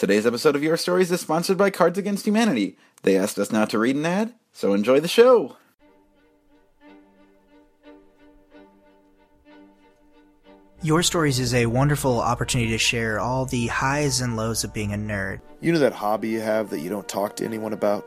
Today's episode of Your Stories is sponsored by Cards Against Humanity. They asked us not to read an ad, so enjoy the show. Your Stories is a wonderful opportunity to share all the highs and lows of being a nerd. You know that hobby you have that you don't talk to anyone about?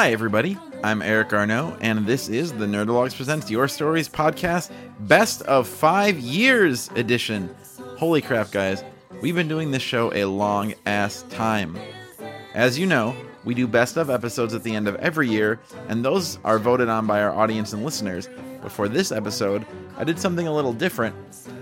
Hi, everybody. I'm Eric Arnault, and this is the Nerdologues Presents Your Stories podcast, Best of Five Years edition. Holy crap, guys. We've been doing this show a long ass time. As you know, we do best of episodes at the end of every year, and those are voted on by our audience and listeners. But for this episode, I did something a little different.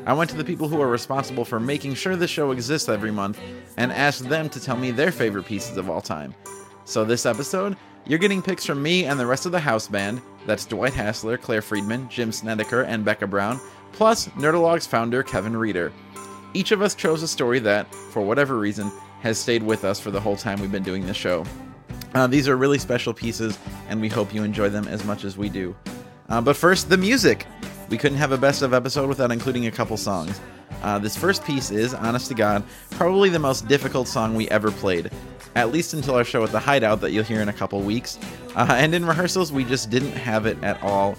I went to the people who are responsible for making sure the show exists every month and asked them to tell me their favorite pieces of all time. So this episode, you're getting picks from me and the rest of the house band. That's Dwight Hassler, Claire Friedman, Jim Snedeker, and Becca Brown, plus Nerdologues' founder Kevin Reader. Each of us chose a story that, for whatever reason, has stayed with us for the whole time we've been doing this show. Uh, these are really special pieces, and we hope you enjoy them as much as we do. Uh, but first, the music. We couldn't have a best of episode without including a couple songs. Uh, this first piece is, honest to God, probably the most difficult song we ever played, at least until our show at the Hideout that you'll hear in a couple weeks. Uh, and in rehearsals, we just didn't have it at all.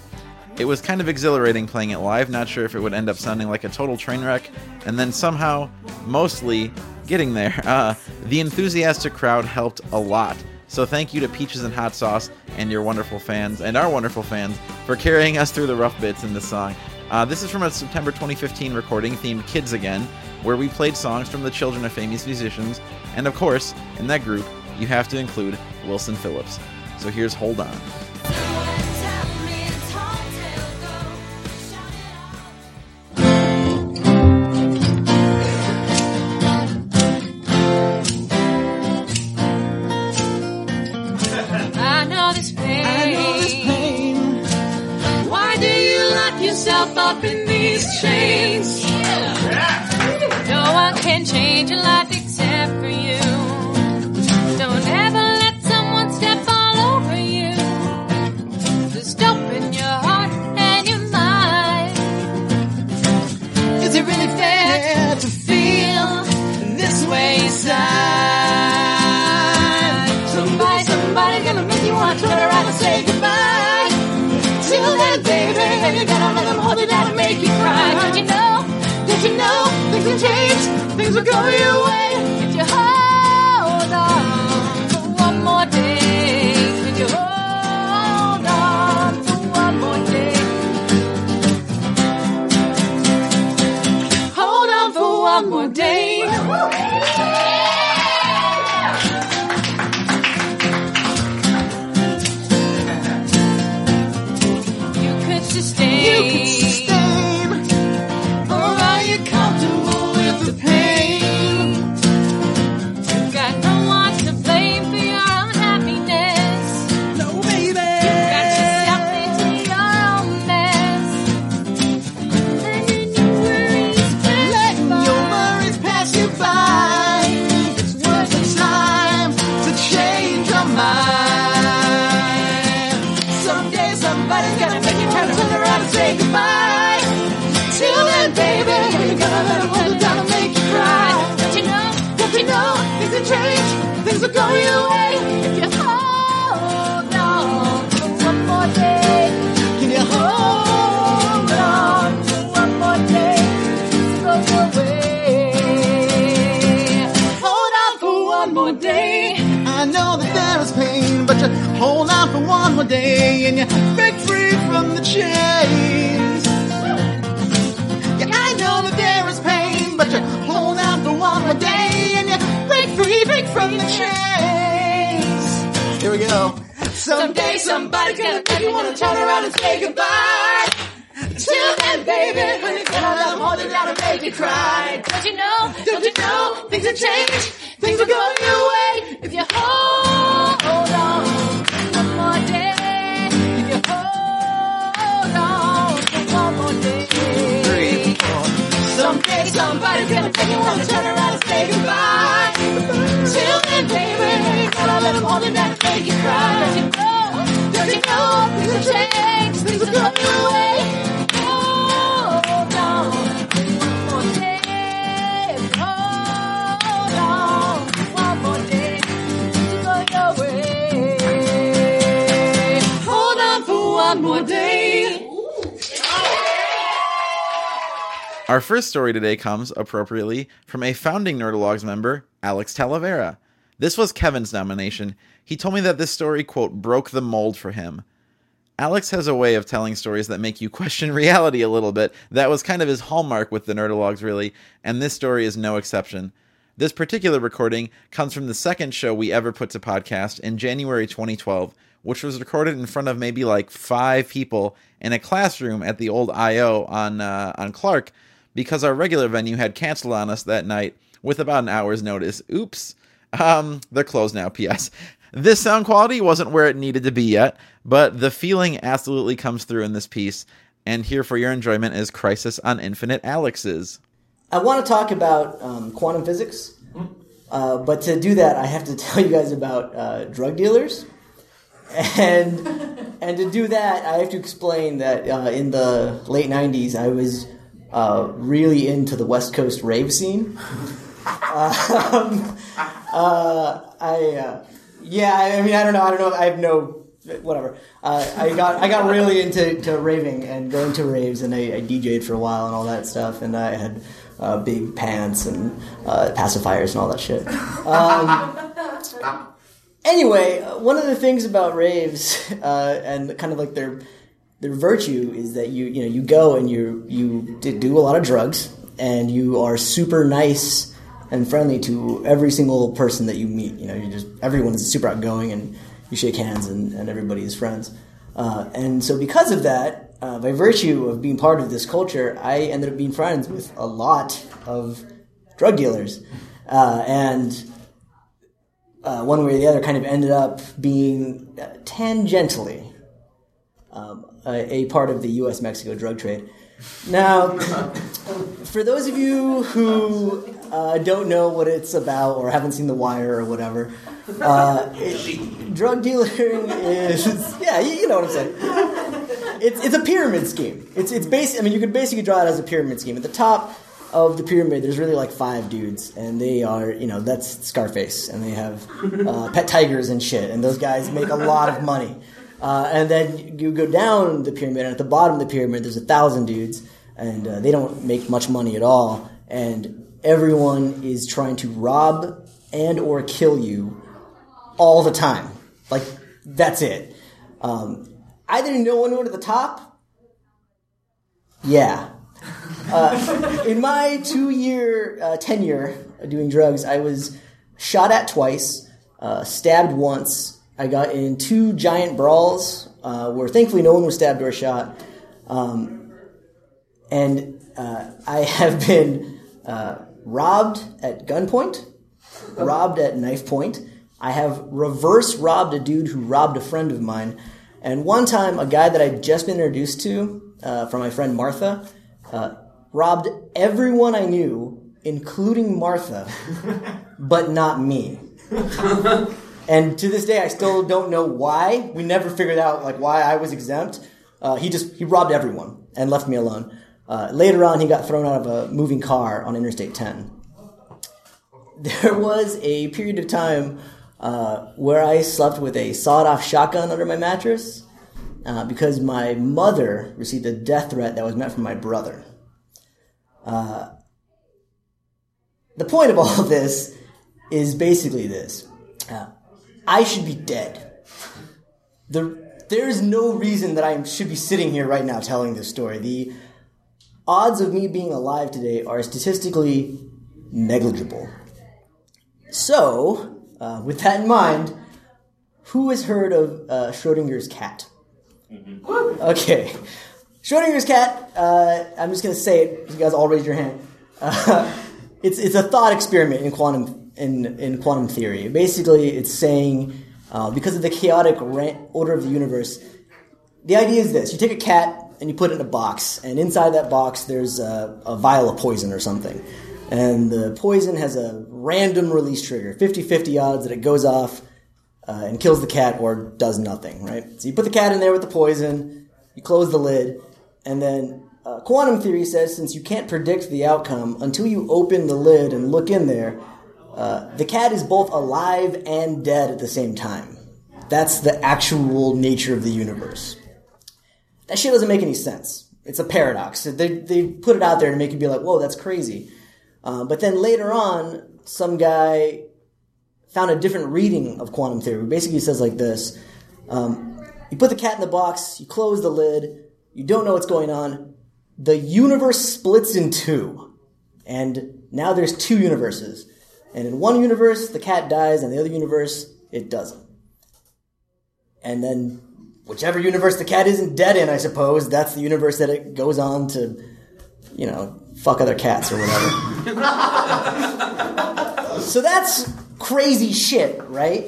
It was kind of exhilarating playing it live, not sure if it would end up sounding like a total train wreck, and then somehow, mostly, getting there. Uh, the enthusiastic crowd helped a lot. So thank you to Peaches and Hot Sauce and your wonderful fans, and our wonderful fans, for carrying us through the rough bits in this song. Uh, this is from a September 2015 recording themed Kids Again, where we played songs from the children of famous musicians, and of course, in that group, you have to include Wilson Phillips. So here's Hold On. Can change your life except for you. Don't ever let someone step all over you. Just open your heart and your mind. Is it really fair to feel this way inside? Somebody, somebody gonna make you want to turn around and say goodbye. Till then, baby, you gotta let them hold you down go your way. Day and you break free from the chains. Yeah, I know that there is pain, but you hold on for one more day and you break free, break from the chains. Here we go. Someday somebody's gonna make you wanna turn around and say goodbye. Till then, baby, honey, gonna let 'em hold you down make you cry. Don't you know? Don't you know? Things have changed. Things are going your way if you hold gonna make you wanna turn around and say goodbye. Till then, baby, gonna let 'em hold you and make you cry. Don't you know? Don't you know? Things have changed. Things will go your way. Our first story today comes, appropriately, from a founding Nerdologues member, Alex Talavera. This was Kevin's nomination. He told me that this story, quote, broke the mold for him. Alex has a way of telling stories that make you question reality a little bit. That was kind of his hallmark with the Nerdologues, really, and this story is no exception. This particular recording comes from the second show we ever put to podcast in January 2012, which was recorded in front of maybe like five people in a classroom at the old iO on uh, on Clark, because our regular venue had canceled on us that night with about an hour's notice. Oops. Um, they're closed now. P.S. This sound quality wasn't where it needed to be yet, but the feeling absolutely comes through in this piece. And here for your enjoyment is Crisis on Infinite Alexes. I want to talk about um, quantum physics, uh, but to do that, I have to tell you guys about uh, drug dealers, and and to do that, I have to explain that uh, in the late '90s, I was uh, really into the West Coast rave scene. Um, uh, I uh, yeah, I mean, I don't know, I don't know, I have no whatever. Uh, I got I got really into to raving and going to raves, and I, I DJ'd for a while and all that stuff, and I had uh, big pants and uh, pacifiers and all that shit. Um, anyway, one of the things about raves uh, and kind of like their their virtue is that you you know you go and you you do a lot of drugs and you are super nice and friendly to every single person that you meet. You know, you just everyone is super outgoing and you shake hands and, and everybody is friends. Uh, and so because of that, uh, by virtue of being part of this culture, I ended up being friends with a lot of drug dealers. Uh, and uh, one way or the other kind of ended up being uh, tangentially um, a, part of the U.S. Mexico drug trade. Now, for those of you who uh, don't know what it's about or haven't seen The Wire or whatever, uh, drug dealing is yeah, you, you know what I'm saying. It's, it's a pyramid scheme. It's it's basic. I mean, you could basically draw it as a pyramid scheme. At the top of the pyramid, there's really like five dudes, and they are you know that's Scarface, and they have uh, pet tigers and shit, and those guys make a lot of money. Uh, and then you go down the pyramid, and at the bottom of the pyramid, there's a thousand dudes, and uh, they don't make much money at all. And everyone is trying to rob and or kill you all the time. Like that's it. Um, I didn't know anyone at the top. Yeah. Uh, in my two-year uh, tenure doing drugs, I was shot at twice, uh, stabbed once. I got in two giant brawls uh, where thankfully no one was stabbed or shot. Um, and uh, I have been uh, robbed at gunpoint, robbed at knife point. I have reverse robbed a dude who robbed a friend of mine. And one time, a guy that I'd just been introduced to uh, from my friend Martha uh, robbed everyone I knew, including Martha, but not me. And to this day, I still don't know why. We never figured out like why I was exempt. Uh, he just he robbed everyone and left me alone. Uh, later on, he got thrown out of a moving car on Interstate 10. There was a period of time uh, where I slept with a sawed off shotgun under my mattress uh, because my mother received a death threat that was meant for my brother. Uh, the point of all this is basically this uh, I should be dead. The, there is no reason that I should be sitting here right now telling this story. The odds of me being alive today are statistically negligible. So, uh, with that in mind, who has heard of uh, Schrodinger's cat? Okay. Schrodinger's cat, uh, I'm just going to say it. You guys all raise your hand. Uh, it's, it's a thought experiment in quantum, in, in quantum theory. Basically, it's saying uh, because of the chaotic order of the universe, the idea is this you take a cat and you put it in a box, and inside that box there's a, a vial of poison or something. And the poison has a random release trigger 50 50 odds that it goes off uh, and kills the cat or does nothing, right? So you put the cat in there with the poison, you close the lid, and then uh, quantum theory says since you can't predict the outcome until you open the lid and look in there, uh, the cat is both alive and dead at the same time. That's the actual nature of the universe. That shit doesn't make any sense. It's a paradox. They, they put it out there to make you be like, whoa, that's crazy. Uh, but then later on, some guy found a different reading of quantum theory. Basically, it says like this um, You put the cat in the box, you close the lid, you don't know what's going on. The universe splits in two. And now there's two universes. And in one universe, the cat dies, and the other universe, it doesn't. And then, whichever universe the cat isn't dead in, I suppose, that's the universe that it goes on to, you know, fuck other cats or whatever. so that's crazy shit, right?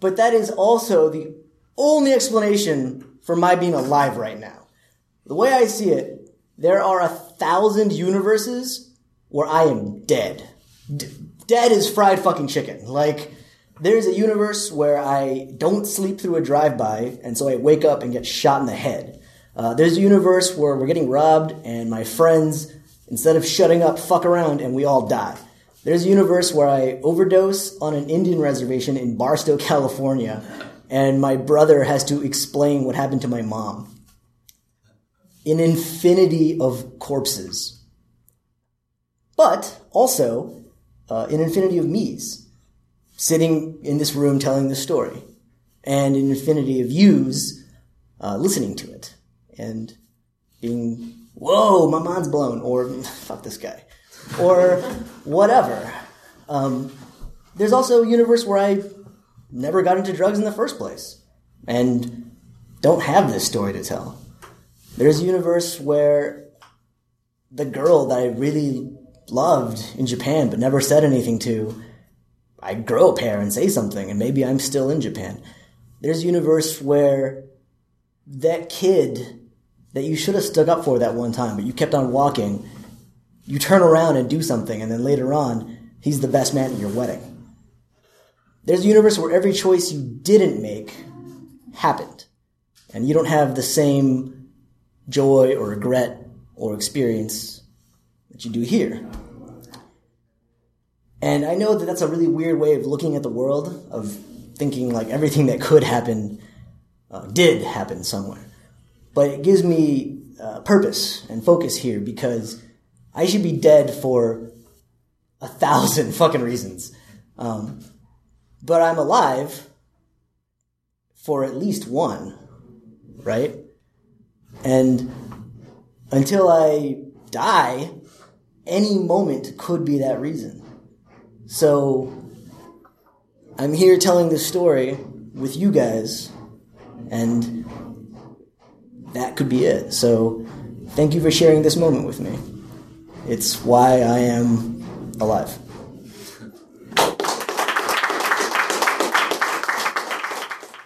But that is also the only explanation for my being alive right now. The way I see it, there are a thousand universes where I am dead. D- dead is fried fucking chicken. Like, there's a universe where I don't sleep through a drive-by, and so I wake up and get shot in the head. Uh, there's a universe where we're getting robbed, and my friends, instead of shutting up, fuck around, and we all die. There's a universe where I overdose on an Indian reservation in Barstow, California, and my brother has to explain what happened to my mom. An infinity of corpses. But also, uh, an infinity of me's sitting in this room telling the story, and an infinity of yous uh, listening to it and being, whoa, my mind's blown, or fuck this guy, or whatever. Um, there's also a universe where I never got into drugs in the first place and don't have this story to tell. There's a universe where the girl that I really loved in Japan but never said anything to, I grow a pair and say something, and maybe I'm still in Japan. There's a universe where that kid that you should have stuck up for that one time, but you kept on walking, you turn around and do something, and then later on, he's the best man at your wedding. There's a universe where every choice you didn't make happened, and you don't have the same joy or regret or experience that you do here. And I know that that's a really weird way of looking at the world, of thinking like everything that could happen uh, did happen somewhere. But it gives me uh, purpose and focus here because I should be dead for a thousand fucking reasons. Um, but I'm alive for at least one, right? And until I die, any moment could be that reason. So I'm here telling this story with you guys, and that could be it. So thank you for sharing this moment with me. It's why I am alive.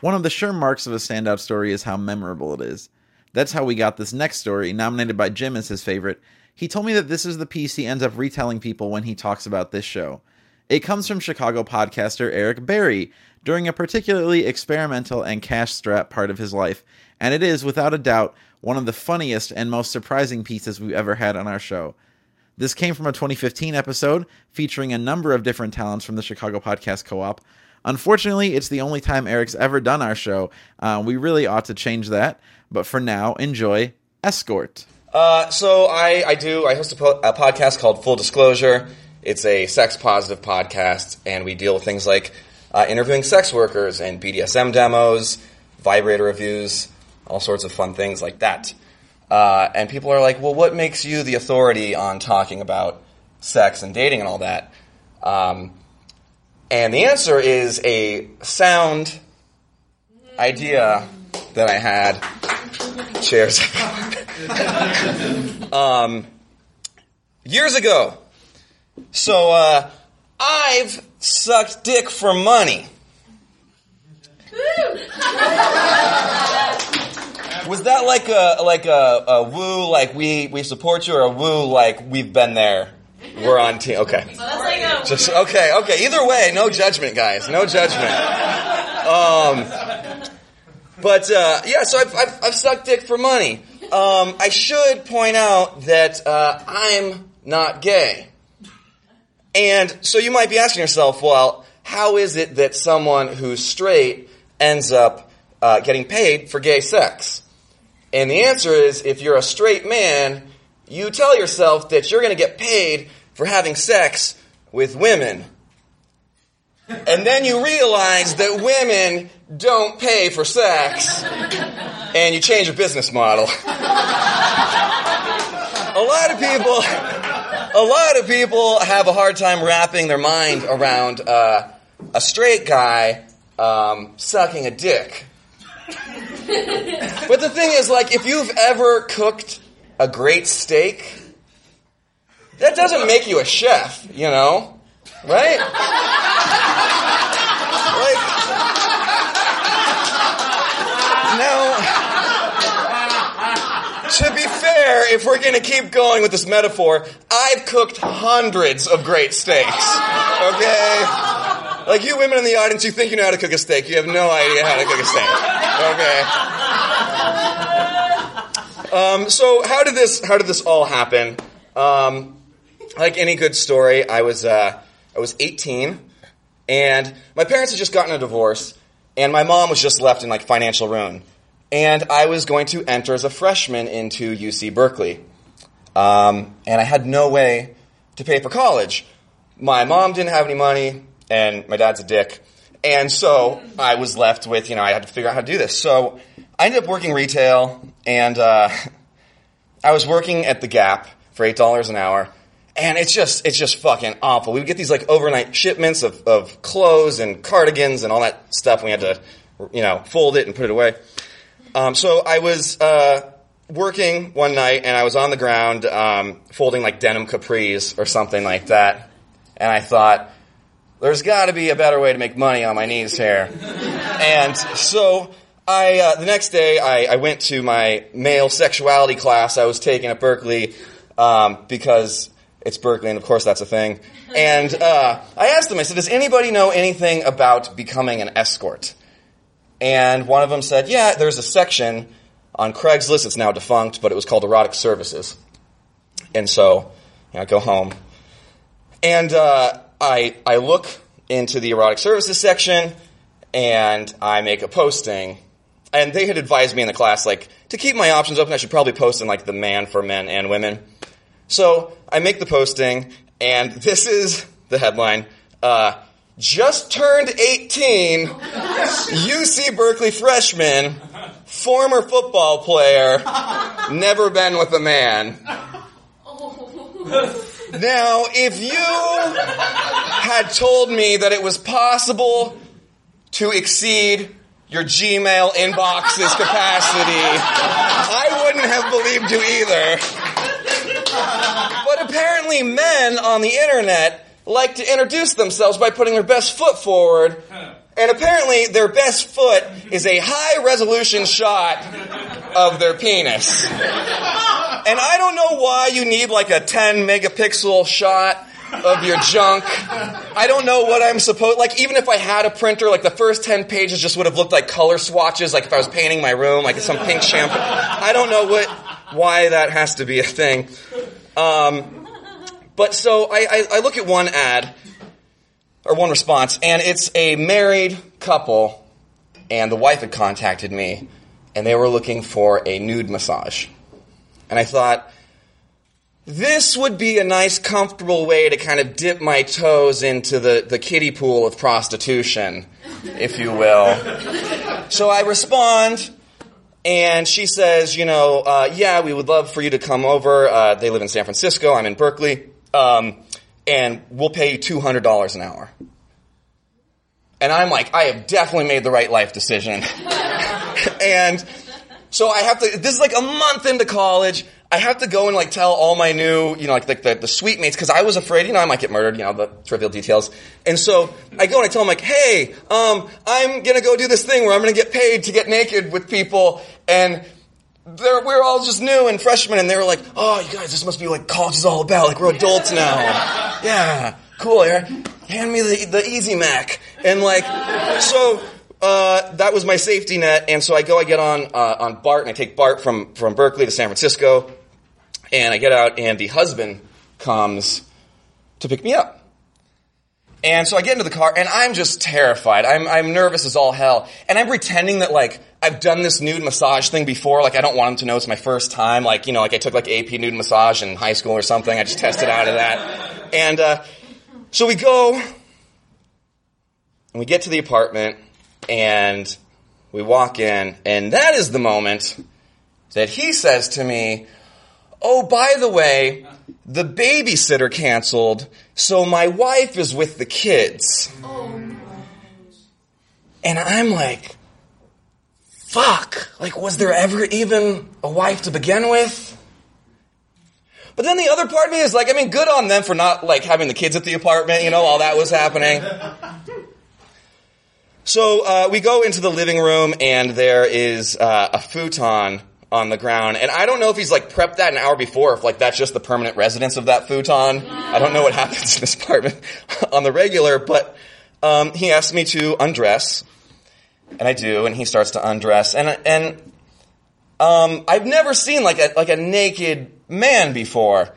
One of the sure marks of a standout story is how memorable it is. That's how we got this next story, nominated by Jim as his favorite. He told me that this is the piece he ends up retelling people when he talks about this show. It comes from Chicago podcaster Eric Barry during a particularly experimental and cash strapped part of his life, and it is, without a doubt, one of the funniest and most surprising pieces we've ever had on our show. This came from a 2015 episode featuring a number of different talents from the Chicago Podcast Co op. Unfortunately, it's the only time Eric's ever done our show. Uh, we really ought to change that. But for now, enjoy Escort. Uh, so I, I do I host a, po- a podcast called Full Disclosure. It's a sex positive podcast, and we deal with things like uh, interviewing sex workers and BDSM demos, vibrator reviews, all sorts of fun things like that. Uh, and people are like, "Well, what makes you the authority on talking about sex and dating and all that?" Um, and the answer is a sound idea that I had. Cheers. um, years ago. So uh, I've sucked dick for money. Was that like a like a, a woo like we we support you or a woo like we've been there? We're on team. Okay. Just okay. Okay. Either way, no judgment, guys. No judgment. Um, but uh, yeah, so I've, I've, I've sucked dick for money. Um, I should point out that uh, I'm not gay. And so you might be asking yourself, well, how is it that someone who's straight ends up uh, getting paid for gay sex? And the answer is if you're a straight man, you tell yourself that you're going to get paid for having sex with women. And then you realize that women don't pay for sex, and you change your business model. a lot of people, a lot of people have a hard time wrapping their mind around uh, a straight guy um, sucking a dick. But the thing is, like, if you've ever cooked a great steak, that doesn't make you a chef, you know? Right? Like, now, to be fair, if we're going to keep going with this metaphor, I've cooked hundreds of great steaks. Okay? Like, you women in the audience, you think you know how to cook a steak. You have no idea how to cook a steak. Okay? Um, so, how did this, how did this all happen? Um, like any good story, I was, uh, I was 18, and my parents had just gotten a divorce, and my mom was just left in like financial ruin. And I was going to enter as a freshman into UC Berkeley. Um, and I had no way to pay for college. My mom didn't have any money, and my dad's a dick. And so I was left with, you know, I had to figure out how to do this. So I ended up working retail, and uh, I was working at the Gap for $8 an hour. And it's just, it's just fucking awful. We would get these like overnight shipments of, of clothes and cardigans and all that stuff. We had to, you know, fold it and put it away. Um, so I was uh, working one night and I was on the ground um, folding like denim capris or something like that. And I thought, there's got to be a better way to make money on my knees here. and so I, uh, the next day, I, I went to my male sexuality class I was taking at Berkeley um, because it's Berkeley, and of course that's a thing. And uh, I asked them, I said, does anybody know anything about becoming an escort? And one of them said, yeah, there's a section on Craigslist, it's now defunct, but it was called Erotic Services. And so you know, I go home, and uh, I, I look into the Erotic Services section, and I make a posting. And they had advised me in the class, like, to keep my options open, I should probably post in, like, the man for men and women. So I make the posting, and this is the headline. Uh, just turned 18, UC Berkeley freshman, former football player, never been with a man. Now, if you had told me that it was possible to exceed your Gmail inbox's capacity, I wouldn't have believed you either. But apparently, men on the internet like to introduce themselves by putting their best foot forward. And apparently, their best foot is a high resolution shot of their penis. And I don't know why you need like a 10 megapixel shot of your junk. I don't know what I'm supposed like even if I had a printer like the first 10 pages just would have looked like color swatches like if I was painting my room like some pink shampoo. I don't know what why that has to be a thing. Um, but so I, I, I look at one ad or one response, and it's a married couple, and the wife had contacted me, and they were looking for a nude massage. And I thought, this would be a nice, comfortable way to kind of dip my toes into the, the kiddie pool of prostitution, if you will. So I respond, and she says, you know, uh, yeah, we would love for you to come over. Uh, they live in San Francisco. I'm in Berkeley. Um, and we'll pay you $200 an hour. And I'm like, I have definitely made the right life decision. and so I have to, this is like a month into college. I have to go and like tell all my new, you know, like the, the, suite mates, because I was afraid, you know, I might get murdered, you know, the trivial details. And so I go and I tell them like, hey, um, I'm gonna go do this thing where I'm gonna get paid to get naked with people, and they're, we're all just new and freshmen, and they were like, oh, you guys, this must be like college is all about, like we're adults now. yeah, cool. Hand me the, the Easy Mac. And like, so, uh, that was my safety net, and so I go, I get on uh, on BART, and I take BART from from Berkeley to San Francisco, and I get out, and the husband comes to pick me up. And so I get into the car, and I'm just terrified. I'm I'm nervous as all hell, and I'm pretending that like I've done this nude massage thing before. Like I don't want him to know it's my first time. Like you know, like I took like AP nude massage in high school or something. I just tested out of that, and uh, so we go, and we get to the apartment and we walk in, and that is the moment that he says to me, Oh, by the way, the babysitter canceled, so my wife is with the kids. And I'm like, fuck. Like, was there ever even a wife to begin with? But then the other part of me is like, I mean, good on them for not like having the kids at the apartment, you know, all that was happening. So uh, we go into the living room, and there is uh, a futon on the ground. And I don't know if he's like prepped that an hour before, if like that's just the permanent residence of that futon. I don't know what happens in this apartment on the regular, but um, he asked me to undress, and I do, and he starts to undress, and and um, I've never seen like a like a naked man before.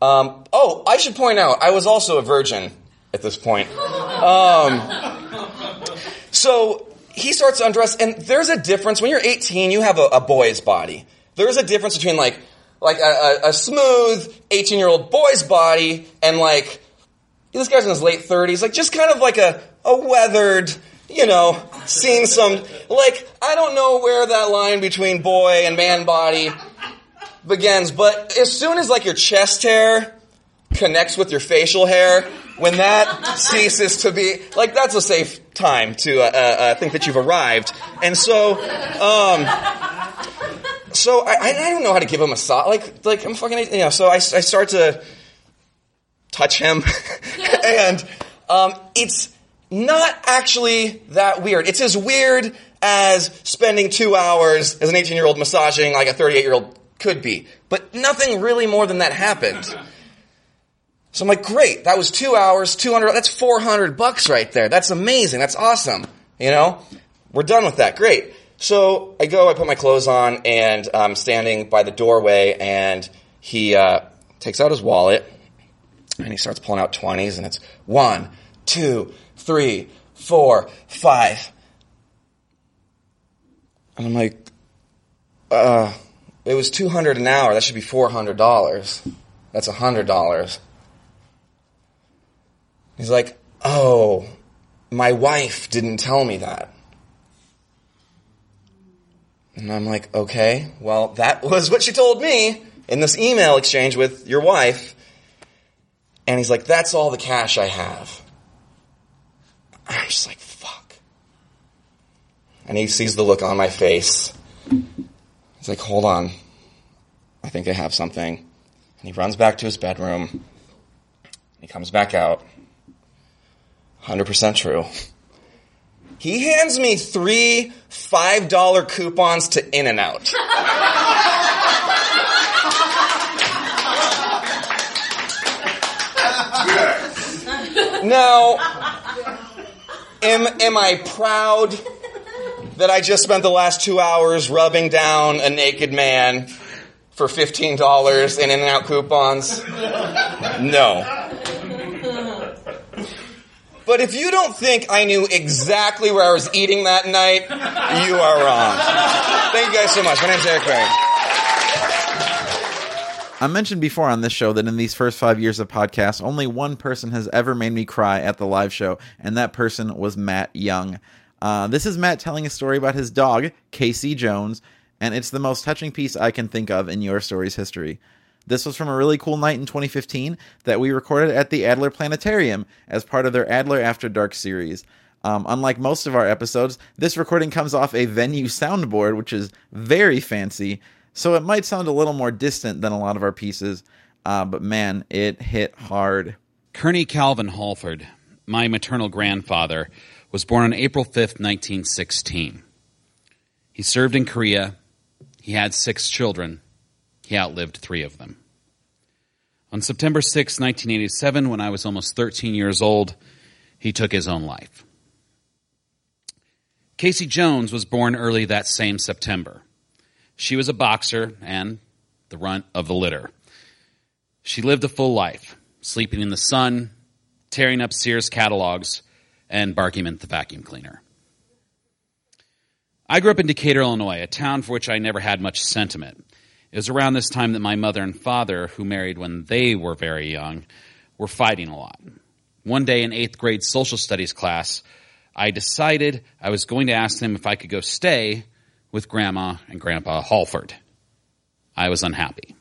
Um, oh, I should point out, I was also a virgin at this point. So he starts to undress, and there's a difference. When you're 18, you have a, a boy's body. There's a difference between like like a, a, a smooth 18 year old boy's body and like this guy's in his late 30s, like just kind of like a, a weathered, you know, seen some like I don't know where that line between boy and man body begins, but as soon as like your chest hair connects with your facial hair, when that ceases to be like that's a safe time to uh, uh, uh, think that you've arrived. And so, um, so I, I don't know how to give him a massage. Like, like I'm fucking, you know. So I, I start to touch him, and um, it's not actually that weird. It's as weird as spending two hours as an 18 year old massaging like a 38 year old could be. But nothing really more than that happened. So I'm like, great, that was two hours, 200, that's 400 bucks right there. That's amazing. That's awesome. You know, we're done with that. Great. So I go, I put my clothes on, and I'm standing by the doorway, and he uh, takes out his wallet, and he starts pulling out 20s, and it's one, two, three, four, five. And I'm like, uh, it was 200 an hour. That should be $400. That's $100. He's like, oh, my wife didn't tell me that. And I'm like, okay, well, that was what she told me in this email exchange with your wife. And he's like, that's all the cash I have. I'm just like, fuck. And he sees the look on my face. He's like, hold on. I think I have something. And he runs back to his bedroom. He comes back out. 100% true. He hands me three $5 coupons to In N Out. now, am, am I proud that I just spent the last two hours rubbing down a naked man for $15 in In N Out coupons? No. But if you don't think I knew exactly where I was eating that night, you are wrong. Thank you guys so much. My name's Eric Barry. I mentioned before on this show that in these first five years of podcasts, only one person has ever made me cry at the live show, and that person was Matt Young. Uh, this is Matt telling a story about his dog, KC Jones, and it's the most touching piece I can think of in your story's history. This was from a really cool night in 2015 that we recorded at the Adler Planetarium as part of their Adler After Dark series. Um, unlike most of our episodes, this recording comes off a venue soundboard, which is very fancy, so it might sound a little more distant than a lot of our pieces, uh, but man, it hit hard. Kearney Calvin Halford, my maternal grandfather, was born on April 5th, 1916. He served in Korea. He had six children. He outlived three of them. On September 6, 1987, when I was almost 13 years old, he took his own life. KC Jones was born early that same September. She was a boxer and the runt of the litter. She lived a full life, sleeping in the sun, tearing up Sears catalogs, and barking at the vacuum cleaner. I grew up in Decatur, Illinois, a town for which I never had much sentiment. It was around this time that my mother and father, who married when they were very young, were fighting a lot. One day in eighth grade social studies class, I decided I was going to ask them if I could go stay with Grandma and Grandpa Halford. I was unhappy.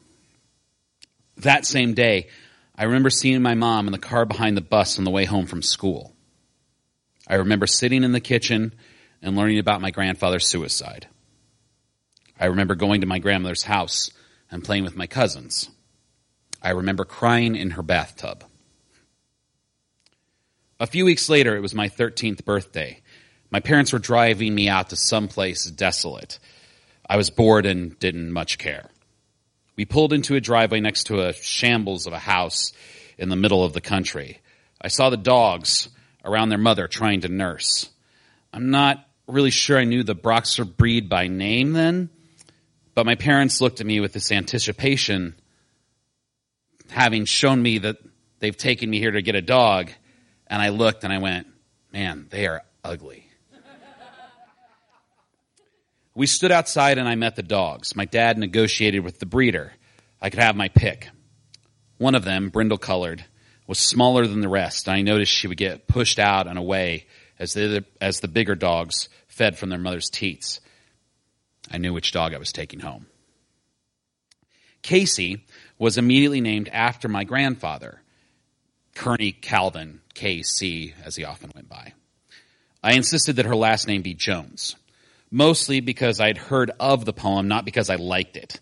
That same day, I remember seeing my mom in the car behind the bus on the way home from school. I remember sitting in the kitchen and learning about my grandfather's suicide. I remember going to my grandmother's house and playing with my cousins. I remember crying in her bathtub. A few weeks later, it was my 13th birthday. My parents were driving me out to some place desolate. I was bored and didn't much care. We pulled into a driveway next to a shambles of a house in the middle of the country. I saw the dogs around their mother trying to nurse. I'm not really sure I knew the Broxer breed by name then, but my parents looked at me with this anticipation, having shown me that they've taken me here to get a dog. And I looked and I went, man, they are ugly. We stood outside and I met the dogs. My dad negotiated with the breeder. I could have my pick. One of them, brindle colored, was smaller than the rest, I noticed she would get pushed out and away as the, as the bigger dogs fed from their mother's teats. I knew which dog I was taking home. KC was immediately named after my grandfather, Kearney Calvin, KC, as he often went by. I insisted that her last name be Jones, mostly because I'd heard of the poem, not because I liked it.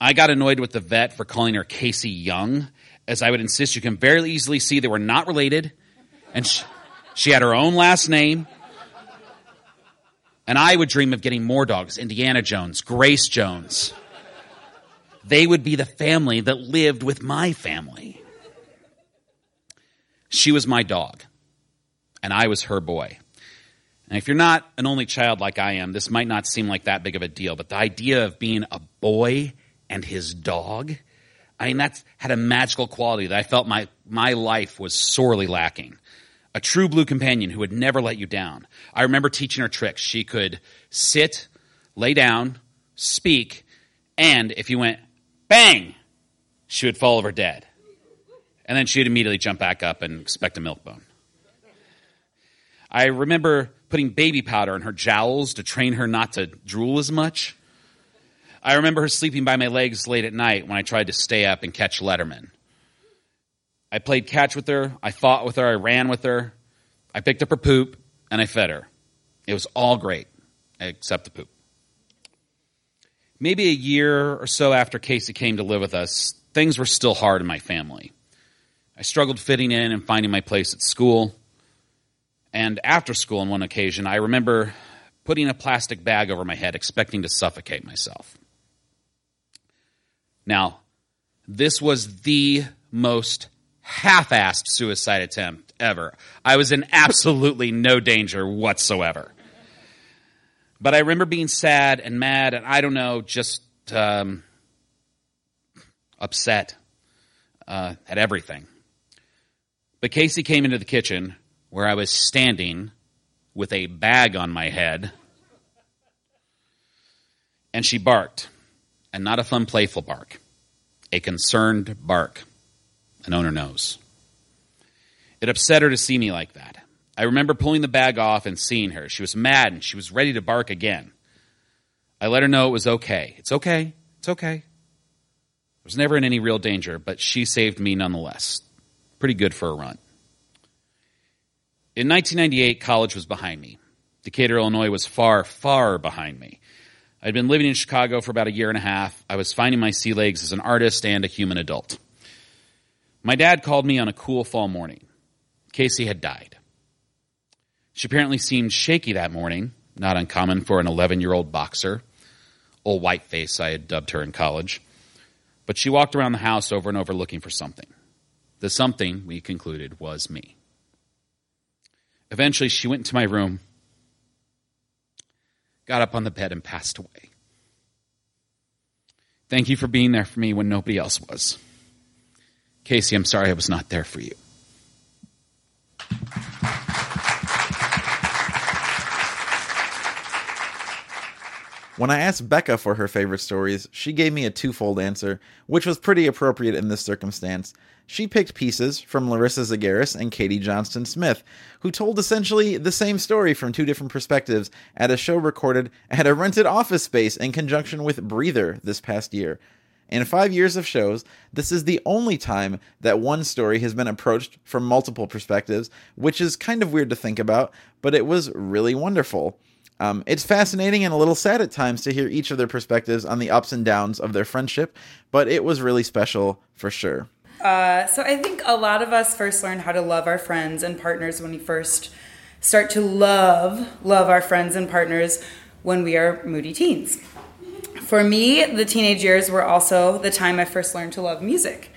I got annoyed with the vet for calling her KC Young, as I would insist you can very easily see they were not related, and she, she had her own last name. And I would dream of getting more dogs Indiana Jones, Grace Jones. They would be the family that lived with my family. She was my dog, and I was her boy. And if you're not an only child like I am, this might not seem like that big of a deal, but the idea of being a boy and his dog, I mean, that had a magical quality that I felt my, my life was sorely lacking. A true blue companion who would never let you down. I remember teaching her tricks. She could sit, lay down, speak, and if you went bang, she would fall over dead. And then she'd immediately jump back up and expect a milk bone. I remember putting baby powder in her jowls to train her not to drool as much. I remember her sleeping by my legs late at night when I tried to stay up and catch Letterman. I played catch with her, I fought with her, I ran with her, I picked up her poop, and I fed her. It was all great, except the poop. Maybe a year or so after KC came to live with us, things were still hard in my family. I struggled fitting in and finding my place at school. And after school, on one occasion, I remember putting a plastic bag over my head, expecting to suffocate myself. Now, this was the most half assed suicide attempt ever. I was in absolutely no danger whatsoever. But I remember being sad and mad, and I don't know, just um, upset uh, at everything. But KC came into the kitchen, where I was standing with a bag on my head, and she barked, and not a fun, playful bark, a concerned bark. An owner knows. It upset her to see me like that. I remember pulling the bag off and seeing her. She was mad and she was ready to bark again. I let her know it was okay. It's okay. It's okay. I was never in any real danger, but she saved me nonetheless. Pretty good for a run. In 1998, college was behind me. Decatur, Illinois was far, far behind me. I'd been living in Chicago for about a year and a half. I was finding my sea legs as an artist and a human adult. My dad called me on a cool fall morning. Casey had died. She apparently seemed shaky that morning, not uncommon for an 11 year old boxer. Old white face, I had dubbed her in college. But she walked around the house over and over looking for something. The something, we concluded, was me. Eventually, she went into my room, got up on the bed, and passed away. Thank you for being there for me when nobody else was. Casey, I'm sorry I was not there for you. When I asked Becca for her favorite stories, she gave me a twofold answer, which was pretty appropriate in this circumstance. She picked pieces from Larissa Zageris and Katie Johnston Smith, who told essentially the same story from two different perspectives at a show recorded at a rented office space in conjunction with Breather this past year. In five years of shows, this is the only time that one story has been approached from multiple perspectives, which is kind of weird to think about, but it was really wonderful. Um, it's fascinating and a little sad at times to hear each of their perspectives on the ups and downs of their friendship, but it was really special for sure. Uh, so I think a lot of us first learn how to love our friends and partners when we first start to love love our friends and partners when we are moody teens. For me, the teenage years were also the time I first learned to love music.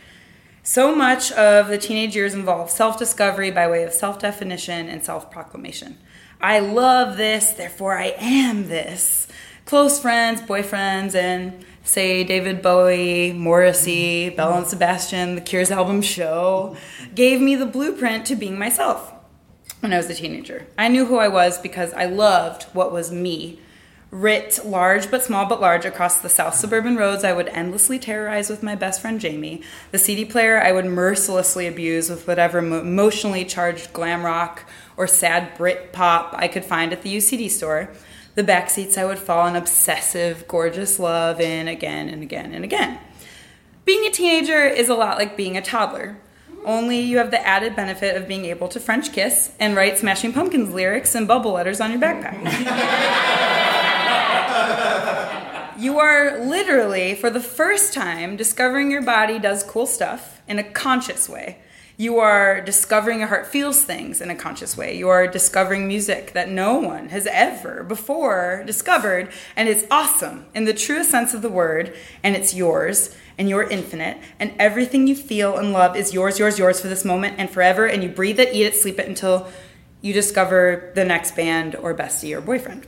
So much of the teenage years involve self discovery by way of self definition and self proclamation. I love this, therefore I am this. Close friends, boyfriends, and say David Bowie, Morrissey, Belle and Sebastian, The Cure's album Show, gave me the blueprint to being myself when I was a teenager. I knew who I was because I loved what was me. Writ large but small but large across the south suburban roads I would endlessly terrorize with my best friend Jamie. The CD player I would mercilessly abuse with whatever emotionally charged glam rock or sad Brit pop I could find at the UCD store. The back seats I would fall in obsessive, gorgeous love in again and again and again. Being a teenager is a lot like being a toddler. Only you have the added benefit of being able to French kiss and write Smashing Pumpkins lyrics and bubble letters on your backpack. you are literally, for the first time, discovering your body does cool stuff in a conscious way. You are discovering your heart feels things in a conscious way. You are discovering music that no one has ever before discovered, and it's awesome in the truest sense of the word, and it's yours, and you're infinite, and everything you feel and love is yours, yours, yours for this moment and forever, and you breathe it, eat it, sleep it until you discover the next band or bestie or boyfriend.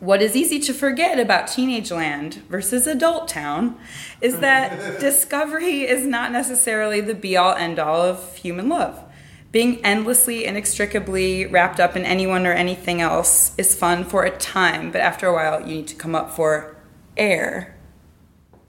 What is easy to forget about teenage land versus adult town is that discovery is not necessarily the be all end all of human love. Being endlessly, inextricably wrapped up in anyone or anything else is fun for a time, but after a while, you need to come up for air.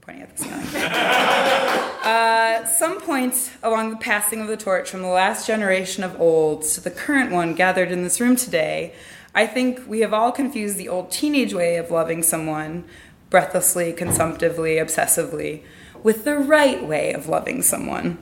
Pointing at the ceiling. uh, some point along the passing of the torch from the last generation of olds to the current one gathered in this room today, I think we have all confused the old teenage way of loving someone, breathlessly, consumptively, obsessively, with the right way of loving someone.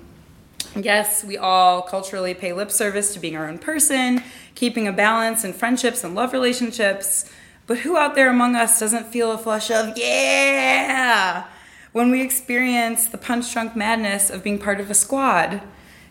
Yes, we all culturally pay lip service to being our own person, keeping a balance in friendships and love relationships, but who out there among us doesn't feel a flush of, yeah, when we experience the punch drunk madness of being part of a squad,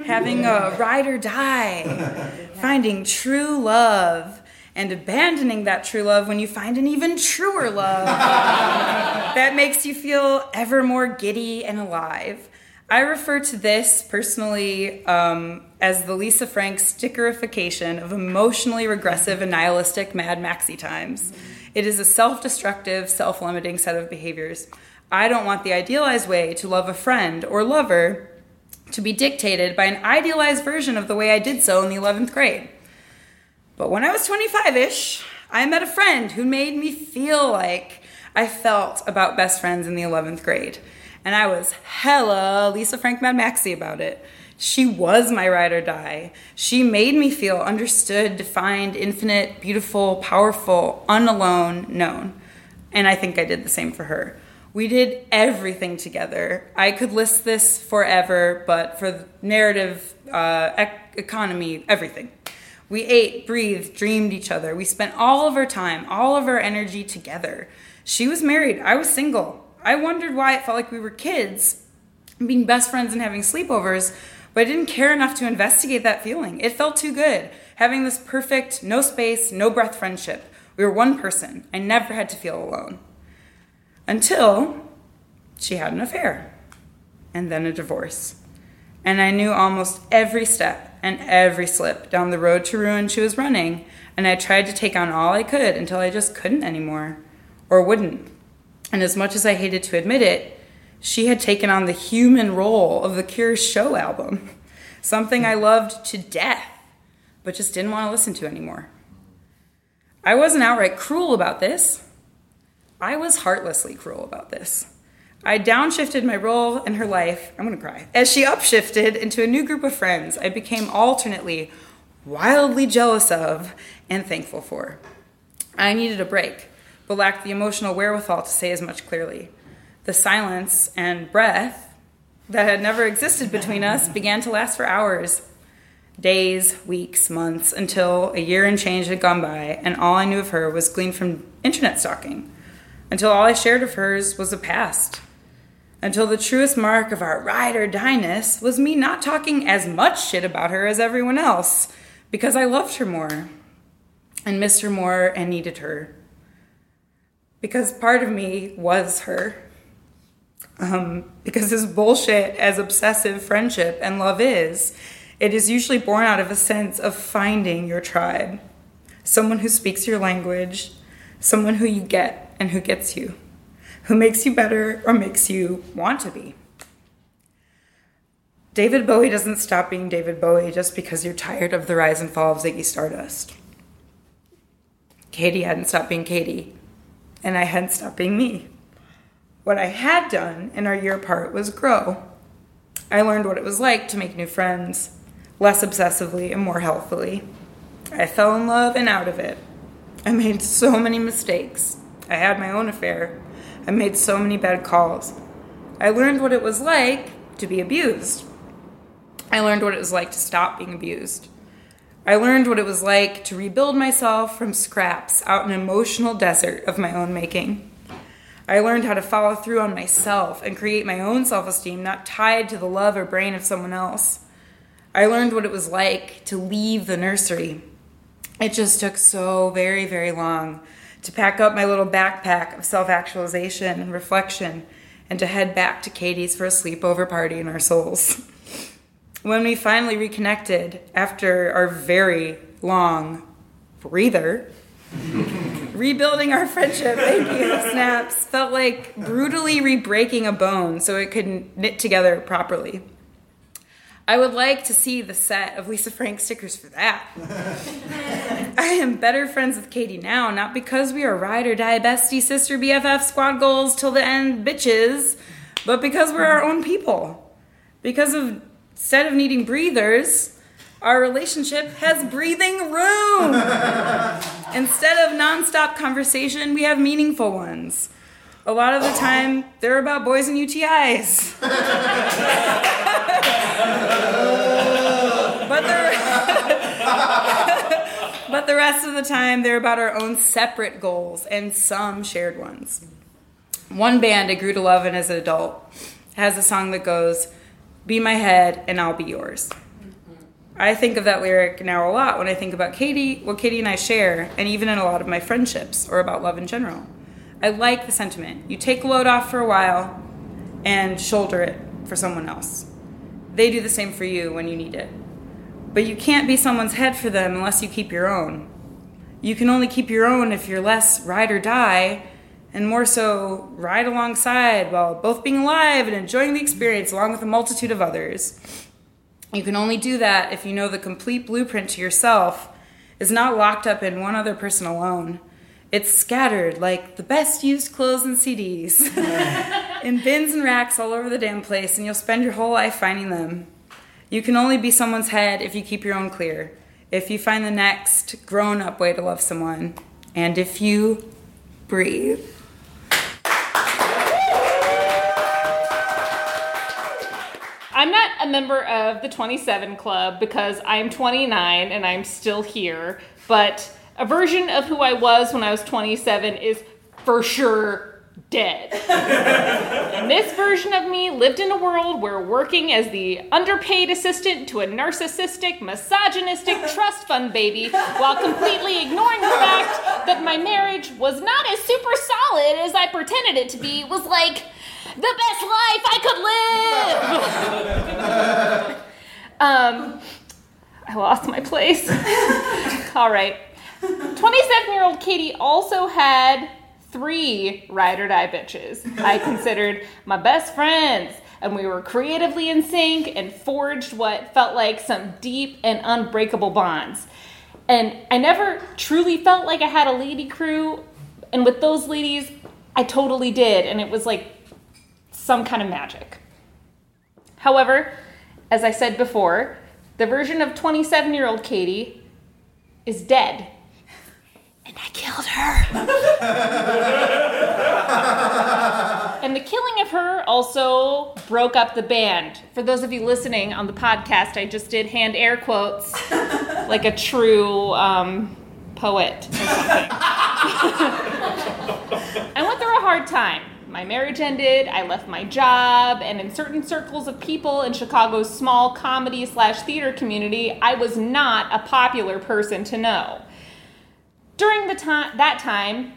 having a ride or die, finding true love, and abandoning that true love when you find an even truer love that makes you feel ever more giddy and alive. I refer to this personally um, as the Lisa Frank stickerification of emotionally regressive and nihilistic Mad Maxi times. It is a self destructive, self limiting set of behaviors. I don't want the idealized way to love a friend or lover to be dictated by an idealized version of the way I did so in the 11th grade. But when I was 25 ish, I met a friend who made me feel like I felt about best friends in the 11th grade. And I was hella Lisa Frank Mad Maxie about it. She was my ride or die. She made me feel understood, defined, infinite, beautiful, powerful, unalone, known. And I think I did the same for her. We did everything together. I could list this forever, but for narrative, uh, ec- economy, everything. We ate, breathed, dreamed each other. We spent all of our time, all of our energy together. She was married, I was single. I wondered why it felt like we were kids, being best friends and having sleepovers, but I didn't care enough to investigate that feeling. It felt too good, having this perfect, no space, no breath friendship. We were one person. I never had to feel alone. Until she had an affair, and then a divorce. And I knew almost every step and every slip down the road to ruin she was running, and I tried to take on all I could until I just couldn't anymore, or wouldn't. And as much as I hated to admit it, she had taken on the human role of the Cure's show album, something I loved to death, but just didn't want to listen to anymore. I wasn't outright cruel about this. I was heartlessly cruel about this. I downshifted my role in her life. I'm gonna cry. As she upshifted into a new group of friends, I became alternately wildly jealous of and thankful for. I needed a break, but lacked the emotional wherewithal to say as much clearly. The silence and breath that had never existed between us began to last for hours days, weeks, months, until a year and change had gone by, and all I knew of her was gleaned from internet stalking. Until all I shared of hers was the past. Until the truest mark of our ride or die-ness was me not talking as much shit about her as everyone else, because I loved her more, and missed her more, and needed her. Because part of me was her. Um, because as bullshit as obsessive friendship and love is, it is usually born out of a sense of finding your tribe. Someone who speaks your language, someone who you get and who gets you, who makes you better or makes you want to be. David Bowie doesn't stop being David Bowie just because you're tired of the rise and fall of Ziggy Stardust. Katie hadn't stopped being Katie, and I hadn't stopped being me. What I had done in our year apart was grow. I learned what it was like to make new friends, less obsessively and more healthily. I fell in love and out of it. I made so many mistakes. I had my own affair. I made so many bad calls. I learned what it was like to be abused. I learned what it was like to stop being abused. I learned what it was like to rebuild myself from scraps out in an emotional desert of my own making. I learned how to follow through on myself and create my own self esteem, not tied to the love or brain of someone else. I learned what it was like to leave the nursery. It just took so very, very long to pack up my little backpack of self actualization and reflection and to head back to Katie's for a sleepover party in our souls. When we finally reconnected after our very long breather, rebuilding our friendship, thank you, snaps, felt like brutally re-breaking a bone so it could knit together properly. I would like to see the set of Lisa Frank stickers for that. I am better friends with Katie now, not because we are ride or die bestie, sister, BFF, squad goals till the end bitches, but because we're our own people. Because of instead of needing breathers, our relationship has breathing room. Instead of nonstop conversation, we have meaningful ones. A lot of the time, they're about boys and UTIs. but, the, but the rest of the time, they're about our own separate goals and some shared ones. One band I grew to love and as an adult has a song that goes, Be my head and I'll be yours. I think of that lyric now a lot when I think about Katie, what Katie and I share, and even in a lot of my friendships or about love in general. I like the sentiment. You take a load off for a while and shoulder it for someone else. They do the same for you when you need it. But you can't be someone's head for them unless you keep your own. You can only keep your own if you're less ride or die and more so ride alongside while both being alive and enjoying the experience along with a multitude of others. You can only do that if you know the complete blueprint to yourself is not locked up in one other person alone. It's scattered like the best used clothes and CDs in bins and racks all over the damn place, and you'll spend your whole life finding them. You can only be someone's head if you keep your own clear, if you find the next grown up way to love someone, and if you breathe. I'm not a member of the 27 Club because I'm 29 and I'm still here, but a version of who I was when I was 27 is for sure dead. and this version of me lived in a world where working as the underpaid assistant to a narcissistic, misogynistic trust fund baby while completely ignoring the fact that my marriage was not as super solid as I pretended it to be was like the best life I could live. um, I lost my place. All right. 27 year old Katie also had three ride or die bitches I considered my best friends. And we were creatively in sync and forged what felt like some deep and unbreakable bonds. And I never truly felt like I had a lady crew. And with those ladies, I totally did. And it was like some kind of magic. However, as I said before, the version of 27 year old Katie is dead. And I killed her. and the killing of her also broke up the band. For those of you listening on the podcast, I just did hand air quotes like a true um, poet. I went through a hard time. My marriage ended, I left my job, and in certain circles of people in Chicago's small comedy slash theater community, I was not a popular person to know. During the time that time,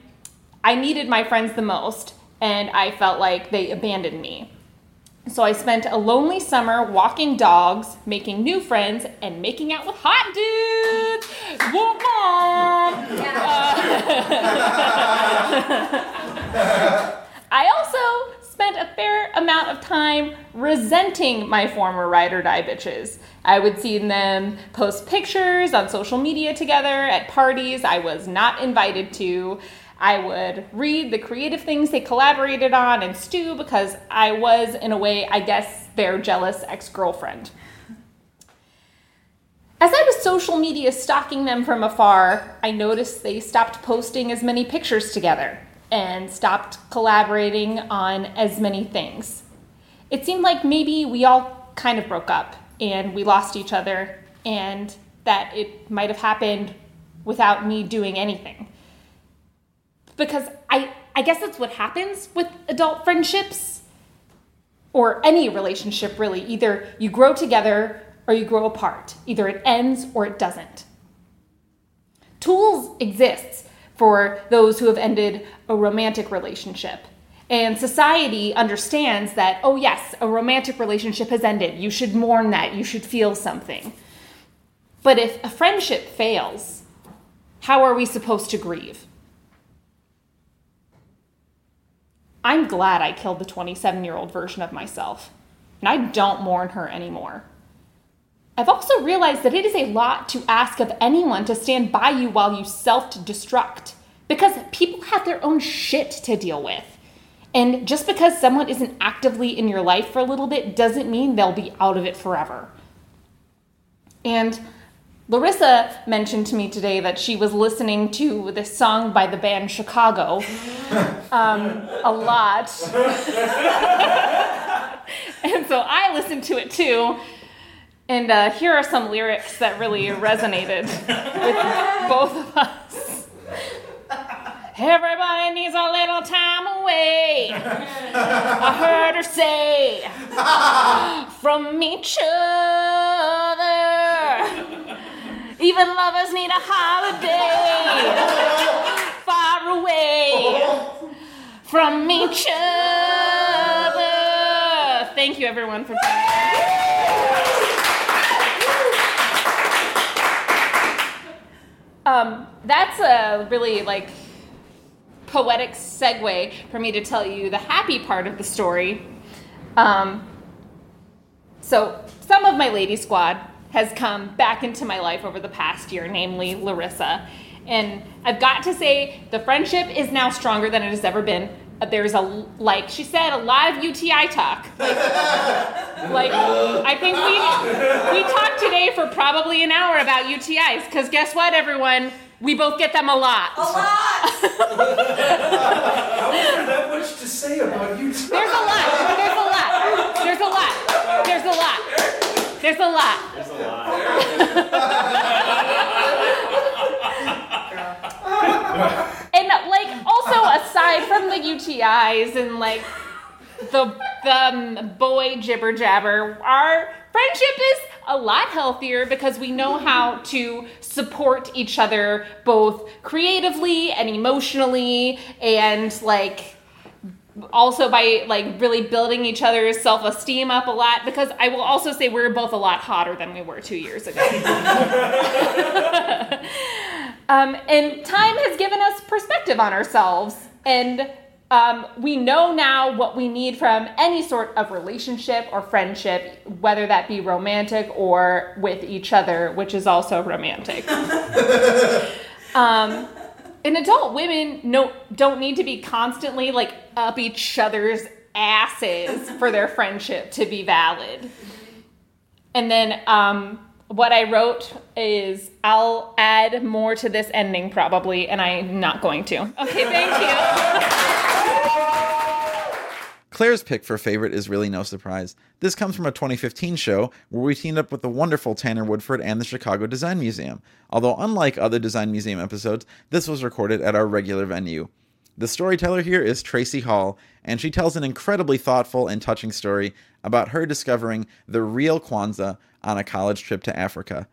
I needed my friends the most, and I felt like they abandoned me. So I spent a lonely summer walking dogs, making new friends, and making out with hot dudes. Whoop, Uh, I also spent a fair amount of time resenting my former ride or die bitches. I would see them post pictures on social media together at parties I was not invited to. I would read the creative things they collaborated on and stew because I was, in a way, I guess, their jealous ex girlfriend. As I was social media stalking them from afar, I noticed they stopped posting as many pictures together and stopped collaborating on as many things. It seemed like maybe we all kind of broke up and we lost each other, and that it might have happened without me doing anything. Because I, I guess that's what happens with adult friendships or any relationship, really. Either you grow together or you grow apart, either it ends or it doesn't. Tools exists for those who have ended a romantic relationship. And society understands that, oh, yes, a romantic relationship has ended. You should mourn that. You should feel something. But if a friendship fails, how are we supposed to grieve? I'm glad I killed the 27 year old version of myself, and I don't mourn her anymore. I've also realized that it is a lot to ask of anyone to stand by you while you self destruct because people have their own shit to deal with. And just because someone isn't actively in your life for a little bit doesn't mean they'll be out of it forever. And Larissa mentioned to me today that she was listening to this song by the band Chicago um, a lot. and so I listened to it too. And uh, here are some lyrics that really resonated with both of us. Everybody needs a little time away. I heard her say from each other. Even lovers need a holiday far away from each other. Thank you, everyone, for Um, that's a really like poetic segue for me to tell you the happy part of the story. Um, so, some of my lady squad has come back into my life over the past year, namely Larissa. And I've got to say, the friendship is now stronger than it has ever been. There's a, like she said, a lot of UTI talk. Like, like I think we, we talked today for probably an hour about UTIs, because guess what, everyone? We both get them a lot. A lot! How is there that much to say about you? There's a lot. There's a lot. There's a lot. There's a lot. There's a lot. There's a And like also aside from the UTIs and like the the boy jibber jabber, our friendship is a lot healthier because we know how to support each other both creatively and emotionally and like also by like really building each other's self-esteem up a lot because I will also say we're both a lot hotter than we were 2 years ago. Um, and time has given us perspective on ourselves, and um, we know now what we need from any sort of relationship or friendship, whether that be romantic or with each other, which is also romantic. um, and adult women no, don't need to be constantly like up each other's asses for their friendship to be valid. And then um, what I wrote is I'll add more to this ending probably, and I'm not going to. Okay, thank you. Claire's pick for favorite is really no surprise. This comes from a 2015 show where we teamed up with the wonderful Tanner Woodford and the Chicago Design Museum. Although, unlike other Design Museum episodes, this was recorded at our regular venue. The storyteller here is Tracie Hall, and she tells an incredibly thoughtful and touching story about her discovering the real Kwanzaa on a college trip to Africa.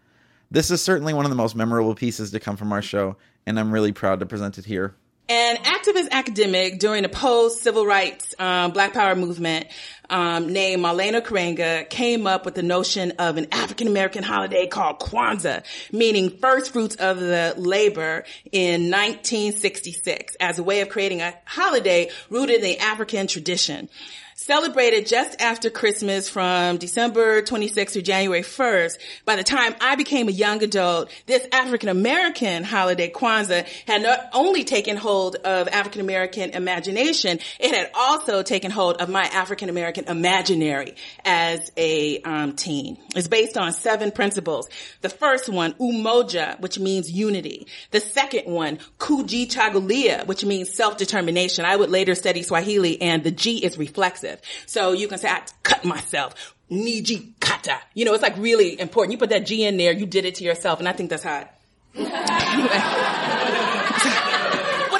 This is certainly one of the most memorable pieces to come from our show, and I'm really proud to present it here. An activist academic during the post civil rights um, Black Power movement um, named Maulana Karenga came up with the notion of an African American holiday called Kwanzaa, meaning first fruits of the labor in 1966 as a way of creating a holiday rooted in the African tradition. Celebrated just after Christmas from December 26th to January 1st. By the time I became a young adult, this African American holiday, Kwanzaa, had not only taken hold of African American imagination, it had also taken hold of my African American imaginary as a um, teen. It's based on seven principles. The first one, umoja, which means unity. The second one, kujichagulia, which means self-determination. I would later study Swahili and the G is reflexive. So you can say, I cut myself. Niji kata. You know, it's like really important. You put that G in there, you did it to yourself, and I think that's hot. what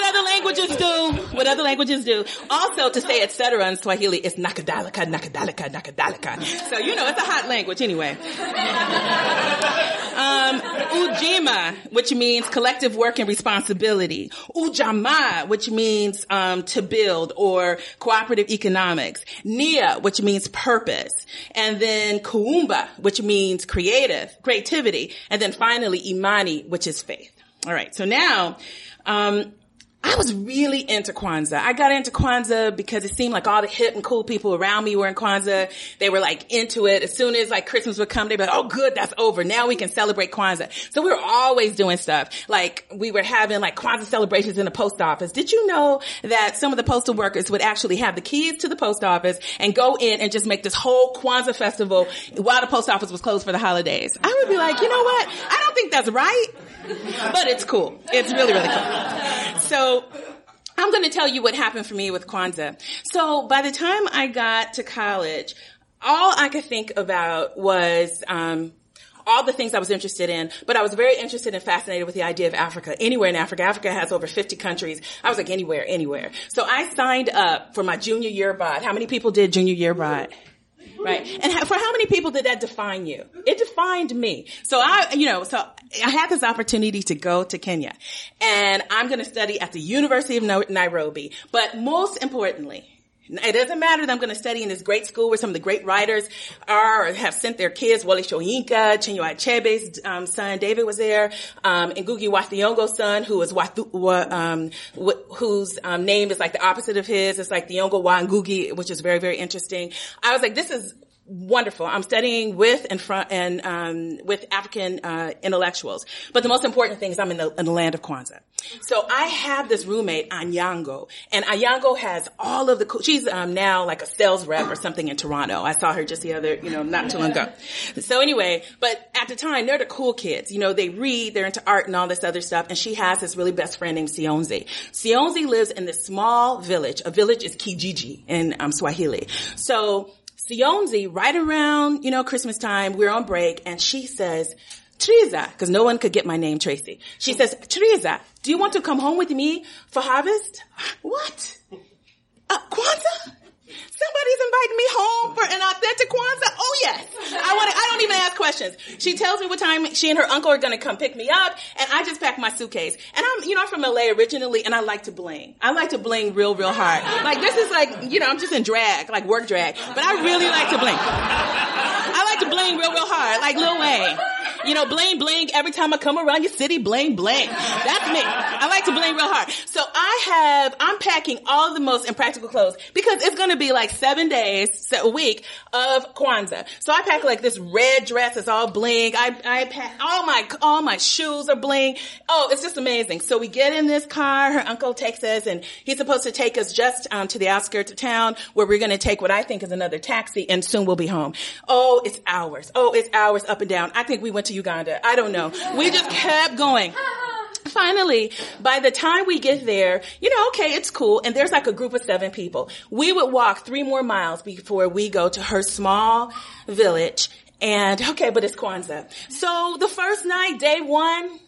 other languages do? What other languages do? Also, to say etc. in Swahili is nakadalika, nakadalika, nakadalika. So, you know, it's a hot language anyway. Um, ujima, which means collective work and responsibility. Ujamaa, which means um, to build or cooperative economics. Nia, which means purpose. And then kuumba, which means creative, creativity. And then finally imani, which is faith. All right. So now, um, I was really into Kwanzaa. I got into Kwanzaa because it seemed like all the hip and cool people around me were in Kwanzaa. They were like into it. As soon as like Christmas would come, they'd be like, oh good, that's over. Now we can celebrate Kwanzaa. So we were always doing stuff. Like we were having like Kwanzaa celebrations in the post office. Did you know that some of the postal workers would actually have the keys to the post office and go in and just make this whole Kwanzaa festival while the post office was closed for the holidays? I would be like, you know what? I don't think that's right. But it's cool. It's really, really cool. So I'm going to tell you what happened for me with Kwanzaa. So by the time I got to college, all I could think about was, um, all the things I was interested in, but I was very interested and fascinated with the idea of Africa. Anywhere in Africa. Africa has over 50 countries. I was like, anywhere, anywhere. So I signed up for my junior year bod. How many people did junior year bod? Right. And for how many people did that define you? It defined me. So I, you know, so I had this opportunity to go to Kenya and I'm going to study at the University of Nairobi. But most importantly, it doesn't matter that I'm going to study in this great school where some of the great writers are or have sent their kids. Wole Soyinka, Chinua Achebe's um, son David was there, um, and Ngugi wa Thiong'o's son, who is Wathu, wa, um, wh- whose um, name is like the opposite of his. It's like Thiong'o wa Ngugi, which is very very interesting. I was like, this is wonderful. I'm studying with and from and um, with African uh, intellectuals. But the most important thing is I'm in the, in the land of Kwanzaa. So I have this roommate Anyango, and Anyango has all of the. Cool, she's um, now like a sales rep or something in Toronto. I saw her just the other, you know, not too long ago. So anyway, but at the time they're the cool kids. You know, they read, they're into art and all this other stuff. And she has this really best friend named Sionzi. Sionzi lives in this small village. A village is Kijiji in um, Swahili. So Sionzi, right around, you know, Christmas time, we're on break and she says, Teresa, because no one could get my name Tracie. She says, Teresa, do you want to come home with me for harvest? What? Uh, Kwanzaa? Somebody's inviting me home for an authentic Kwanzaa? Oh yes. I want to, I don't even ask questions. She tells me what time she and her uncle are going to come pick me up and I just pack my suitcase. And I'm, you know, I'm from LA originally and I like to bling. I like to bling real, real hard. Like this is like, you know, I'm just in drag, like work drag, but I really like to bling. I like to bling real, real hard, like Lil Wayne. You know, bling, bling. Every time I come around your city, bling, bling. That's me. I like to bling real hard. So I have, I'm packing all the most impractical clothes because it's going to be like seven days, a week of Kwanzaa. So I pack like this red dress. It's all bling. I, I pack all my, all my shoes are bling. Oh, it's just amazing. So we get in this car. Her uncle takes us and he's supposed to take us just um, to the outskirts of town where we're going to take what I think is another taxi and soon we'll be home. Oh, it's hours. Oh, it's hours up and down. I think we went to Uganda. I don't know. We just kept going. Finally, by the time we get there, you know, okay, it's cool. And there's like a group of seven people. We would walk three more miles before we go to her small village. And okay, but it's Kwanzaa. So the first night, day one,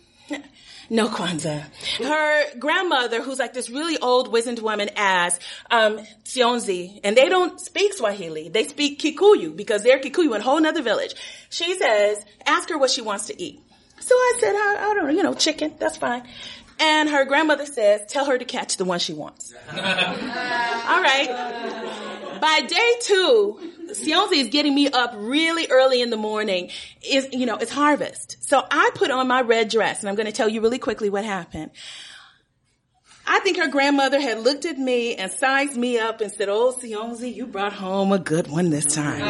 no Kwanzaa. Her grandmother, who's like this really old, wizened woman, asks, um, Sionzi, and they don't speak Swahili. They speak Kikuyu because they're Kikuyu in a whole nother village. She says, ask her what she wants to eat. So I said, I, I don't know, you know, chicken, that's fine. And her grandmother says, tell her to catch the one she wants. All right. By day two, Sionzi is getting me up really early in the morning. Is you know, it's harvest. So I put on my red dress and I'm going to tell you really quickly what happened. I think her grandmother had looked at me and sized me up and said, Oh, Sionzi, you brought home a good one this time.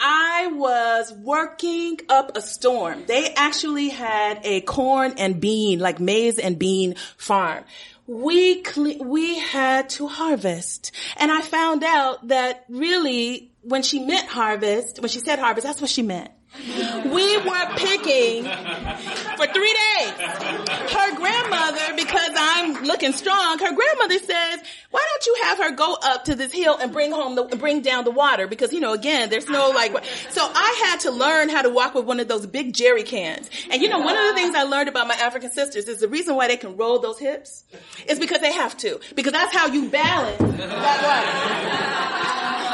I was working up a storm. They actually had a corn and bean, like maize and bean farm. We, cle- we had to harvest. And I found out that really when she meant harvest, when she said harvest, that's what she meant. We were picking for three days. Her grandmother, because I'm looking strong, her grandmother says, why don't you have her go up to this hill and bring home the, bring down the water? Because, you know, again, there's no like, so I had to learn how to walk with one of those big jerry cans. And you know, one of the things I learned about my African sisters is the reason why they can roll those hips is because they have to. Because that's how you balance that water.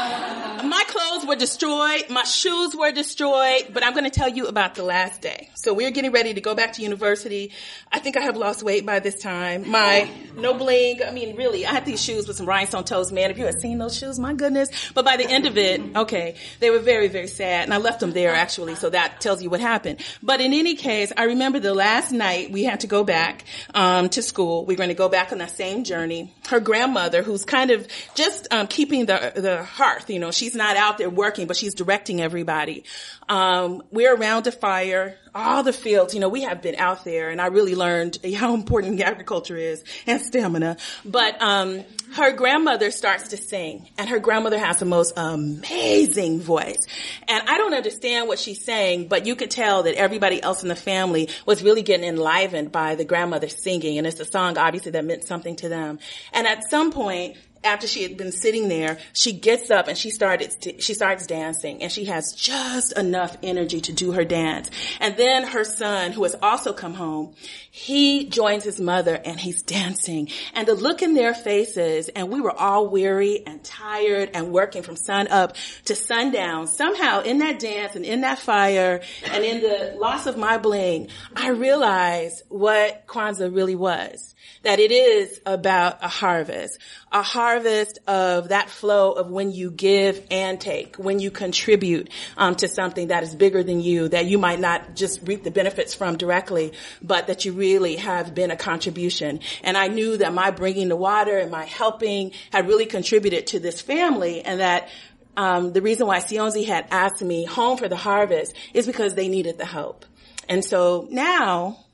My clothes were destroyed. My shoes were destroyed. But I'm going to tell you about the last day. So we're getting ready to go back to university. I think I have lost weight by this time. My no bling. I mean, really, I had these shoes with some rhinestone toes. Man, if you had seen those shoes, my goodness. But by the end of it, okay, they were very, very sad. And I left them there actually. So that tells you what happened. But in any case, I remember the last night we had to go back um, to school. We are going to go back on that same journey. Her grandmother, who's kind of just um, keeping the the hearth, you know, she's not out there working, but she's directing everybody. Um, we're around a fire, all the fields, you know, we have been out there and I really learned how important agriculture is and stamina. But, um, her grandmother starts to sing and her grandmother has the most amazing voice. And I don't understand what she's saying, but you could tell that everybody else in the family was really getting enlivened by the grandmother singing. And it's a song obviously that meant something to them. And at some point, after she had been sitting there, she gets up and she started, she starts dancing and she has just enough energy to do her dance. And then her son, who has also come home, he joins his mother and he's dancing and the look in their faces and we were all weary and tired and working from sun up to sundown. Somehow in that dance and in that fire and in the loss of my bling, I realized what Kwanzaa really was. That it is about a harvest, a harvest of that flow of when you give and take, when you contribute um, to something that is bigger than you, that you might not just reap the benefits from directly, but that you really have been a contribution. And I knew that my bringing the water and my helping had really contributed to this family and that um, the reason why Sionzi had asked me home for the harvest is because they needed the help. And so now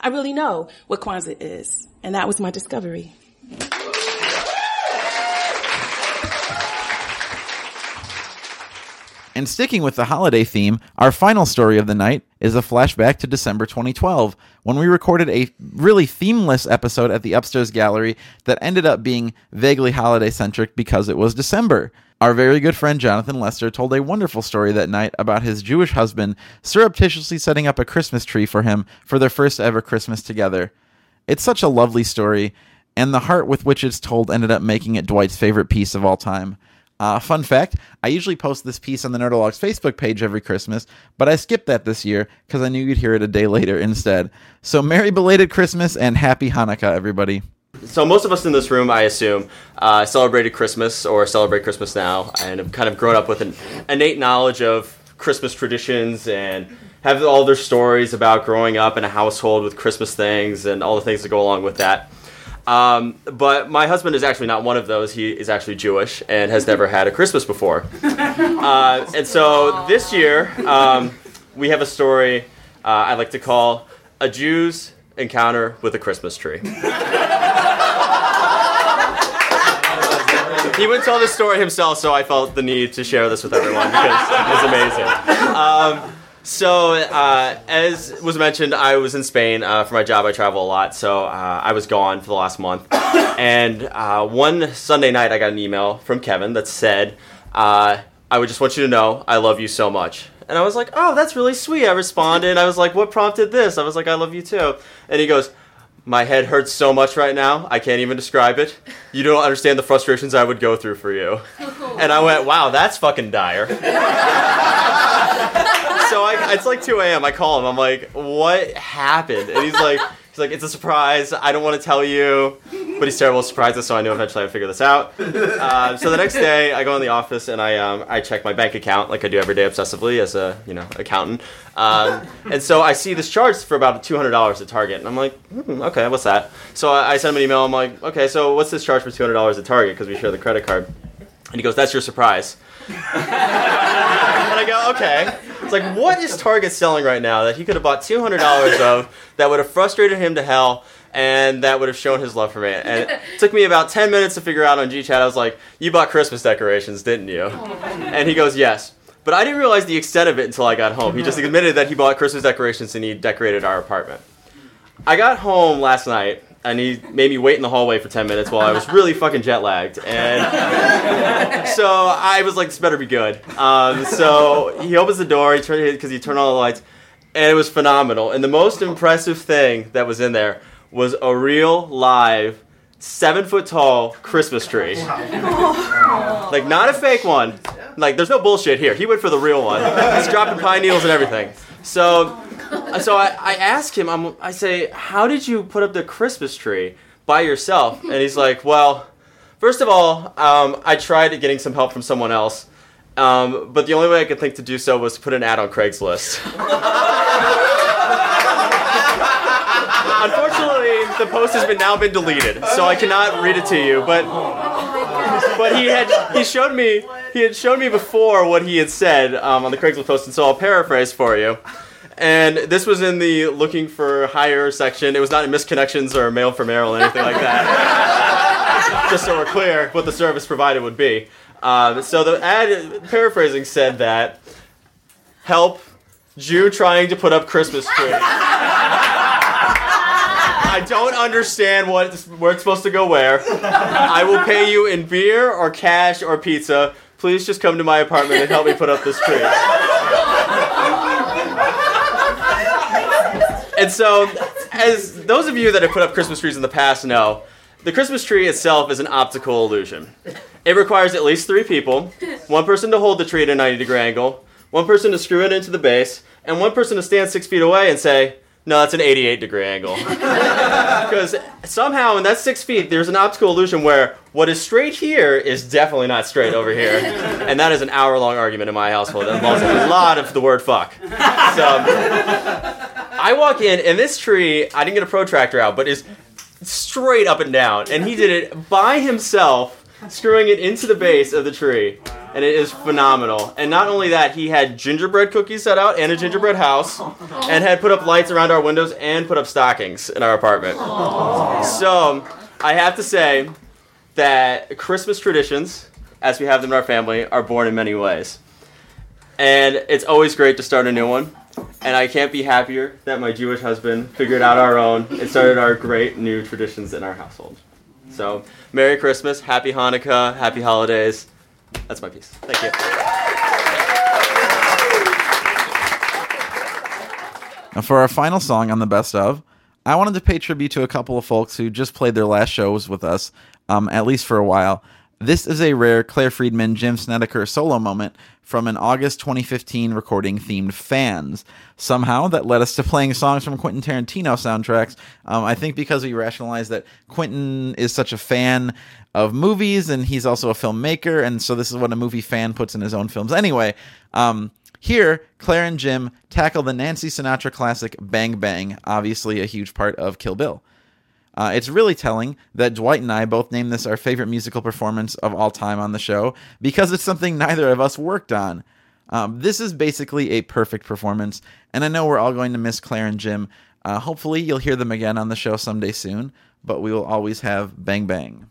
I really know what Kwanzaa is. And that was my discovery. And sticking with the holiday theme, our final story of the night is a flashback to December 2012 when we recorded a really themeless episode at the Upstairs Gallery that ended up being vaguely holiday centric because it was December. Our very good friend Jonathan Lester told a wonderful story that night about his Jewish husband surreptitiously setting up a Christmas tree for him for their first ever Christmas together. It's such a lovely story, and the heart with which it's told ended up making it Dwight's favorite piece of all time. Uh, fun fact I usually post this piece on the Nerdologues Facebook page every Christmas, but I skipped that this year because I knew you'd hear it a day later instead. So, Merry belated Christmas and Happy Hanukkah, everybody. So most of us in this room, I assume, uh, celebrated Christmas or celebrate Christmas now, and have kind of grown up with an innate knowledge of Christmas traditions and have all their stories about growing up in a household with Christmas things and all the things that go along with that. Um, but my husband is actually not one of those. He is actually Jewish and has never had a Christmas before. Uh, and so this year, um, we have a story uh, I like to call A Jew's Encounter with a Christmas Tree. he would tell this story himself, so I felt the need to share this with everyone because it's amazing. Um, so, uh, as was mentioned, I was in Spain uh, for my job. I travel a lot, so uh, I was gone for the last month. And uh, one Sunday night, I got an email from Kevin that said, uh, "I would just want you to know I love you so much." And I was like, "Oh, that's really sweet." I responded. I was like, "What prompted this?" I was like, "I love you too." And he goes. My head hurts so much right now, I can't even describe it. You don't understand the frustrations I would go through for you. And I went, wow, that's fucking dire. so I, it's like 2 a.m. I call him. I'm like, what happened? And he's like, he's like, it's a surprise. I don't want to tell you, but he's terrible surprises. So I knew eventually I'd figure this out. Uh, so the next day, I go in the office and I um, I check my bank account like I do every day obsessively as a you know accountant. Um, and so I see this charge for about two hundred dollars at Target, and I'm like, hmm, okay, what's that? So I, I send him an email. I'm like, okay, so what's this charge for two hundred dollars at Target because we share the credit card? And he goes, that's your surprise. and I go, okay. It's like, what is Target selling right now that he could have bought two hundred dollars of that would have frustrated him to hell? And that would have shown his love for me. And it took me about 10 minutes to figure out on GChat. I was like, You bought Christmas decorations, didn't you? Oh and he goes, Yes. But I didn't realize the extent of it until I got home. He just uh-huh. admitted that he bought Christmas decorations and he decorated our apartment. I got home last night and he made me wait in the hallway for 10 minutes while I was really fucking jet lagged. And so I was like, this better be good. Um, so he opens the door, he turned because he turned on the lights, and it was phenomenal. And the most impressive thing that was in there was a real live seven foot tall Christmas tree. Like not a fake one. Like there's no bullshit here. He went for the real one. He's dropping pine needles and everything. So, so I, I ask him. I'm, I say, how did you put up the Christmas tree by yourself? And he's like, well, first of all, um, I tried getting some help from someone else. Um, but the only way I could think to do so was to put an ad on Craigslist. Unfortunately, the post has been now been deleted, so I cannot read it to you. But but he had he showed me he had shown me before what he had said um, on the Craigslist post, and so I'll paraphrase for you. And this was in the looking for hire section. It was not in misconnections or mail for mail or anything like that. Just so we're clear what the service provided would be. Um, so the ad paraphrasing said that help Jew trying to put up Christmas tree. I don't understand what where it's supposed to go where. I will pay you in beer or cash or pizza. Please just come to my apartment and help me put up this tree. And so, as those of you that have put up Christmas trees in the past know, the Christmas tree itself is an optical illusion. It requires at least three people one person to hold the tree at a 90 degree angle, one person to screw it into the base, and one person to stand six feet away and say, no, that's an 88 degree angle. Because somehow in that six feet, there's an optical illusion where what is straight here is definitely not straight over here. And that is an hour long argument in my household that involves a lot of the word fuck. So I walk in, and this tree, I didn't get a protractor out, but is straight up and down. And he did it by himself, screwing it into the base of the tree. and it is phenomenal. And not only that, he had gingerbread cookies set out and a gingerbread house, and had put up lights around our windows and put up stockings in our apartment. So I have to say that Christmas traditions, as we have them in our family, are born in many ways. And it's always great to start a new one. And I can't be happier that my Jewish husband figured out our own and started our great new traditions in our household. So, Merry Christmas, Happy Hanukkah, Happy Holidays. That's my piece. Thank you. Now, for our final song on the best of, I wanted to pay tribute to a couple of folks who just played their last shows with us, um, at least for a while. This is a rare Claire Friedman, Jim Snedeker solo moment from an August 2015 recording themed Fans. Somehow that led us to playing songs from Quentin Tarantino soundtracks. Um, I think because we rationalized that Quentin is such a fan of movies and he's also a filmmaker, and so this is what a movie fan puts in his own films. Anyway, um, here, Claire and Jim tackle the Nancy Sinatra classic Bang Bang, obviously a huge part of Kill Bill. Uh, it's really telling that Dwight and I both named this our favorite musical performance of all time on the show because it's something neither of us worked on. Um, this is basically a perfect performance, and I know we're all going to miss Claire and Jim. Uh, hopefully, you'll hear them again on the show someday soon, but we will always have Bang Bang.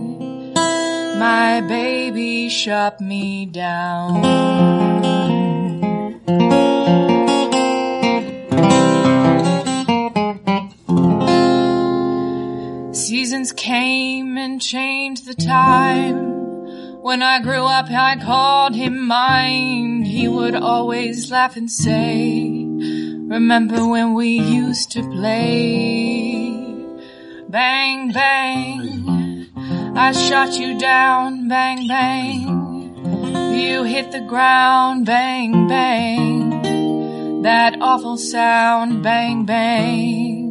My baby shot me down. Seasons came and changed the time. When I grew up, I called him mine. He would always laugh and say, Remember when we used to play? Bang, bang. I shot you down, bang, bang. You hit the ground, bang, bang. That awful sound, bang, bang.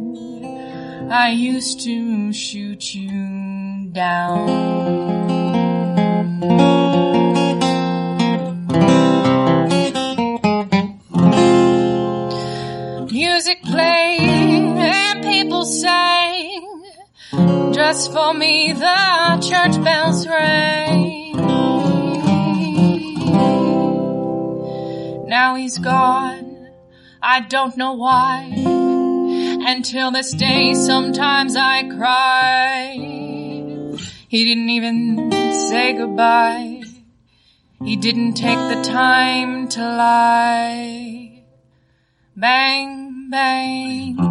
I used to shoot you down. Just for me, the church bells ring. Now he's gone. I don't know why. Until this day, sometimes I cry. He didn't even say goodbye. He didn't take the time to lie. Bang, bang.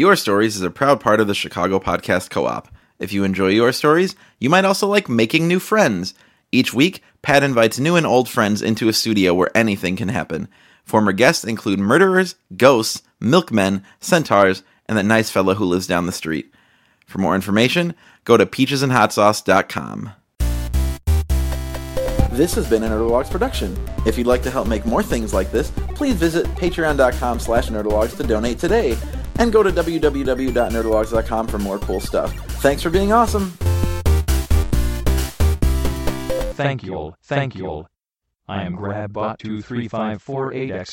Your Stories is a proud part of the Chicago Podcast Co op. If you enjoy your stories, you might also like making new friends. Each week, Pat invites new and old friends into a studio where anything can happen. Former guests include murderers, ghosts, milkmen, centaurs, and that nice fellow who lives down the street. For more information, go to peachesandhotsauce.com. This has been a Nerdologues production. If you'd like to help make more things like this, please visit patreon.com slash nerdologues to donate today. And go to www.nerdologues.com for more cool stuff. Thanks for being awesome. Thank you all, thank you all. I am GrabBot23548X.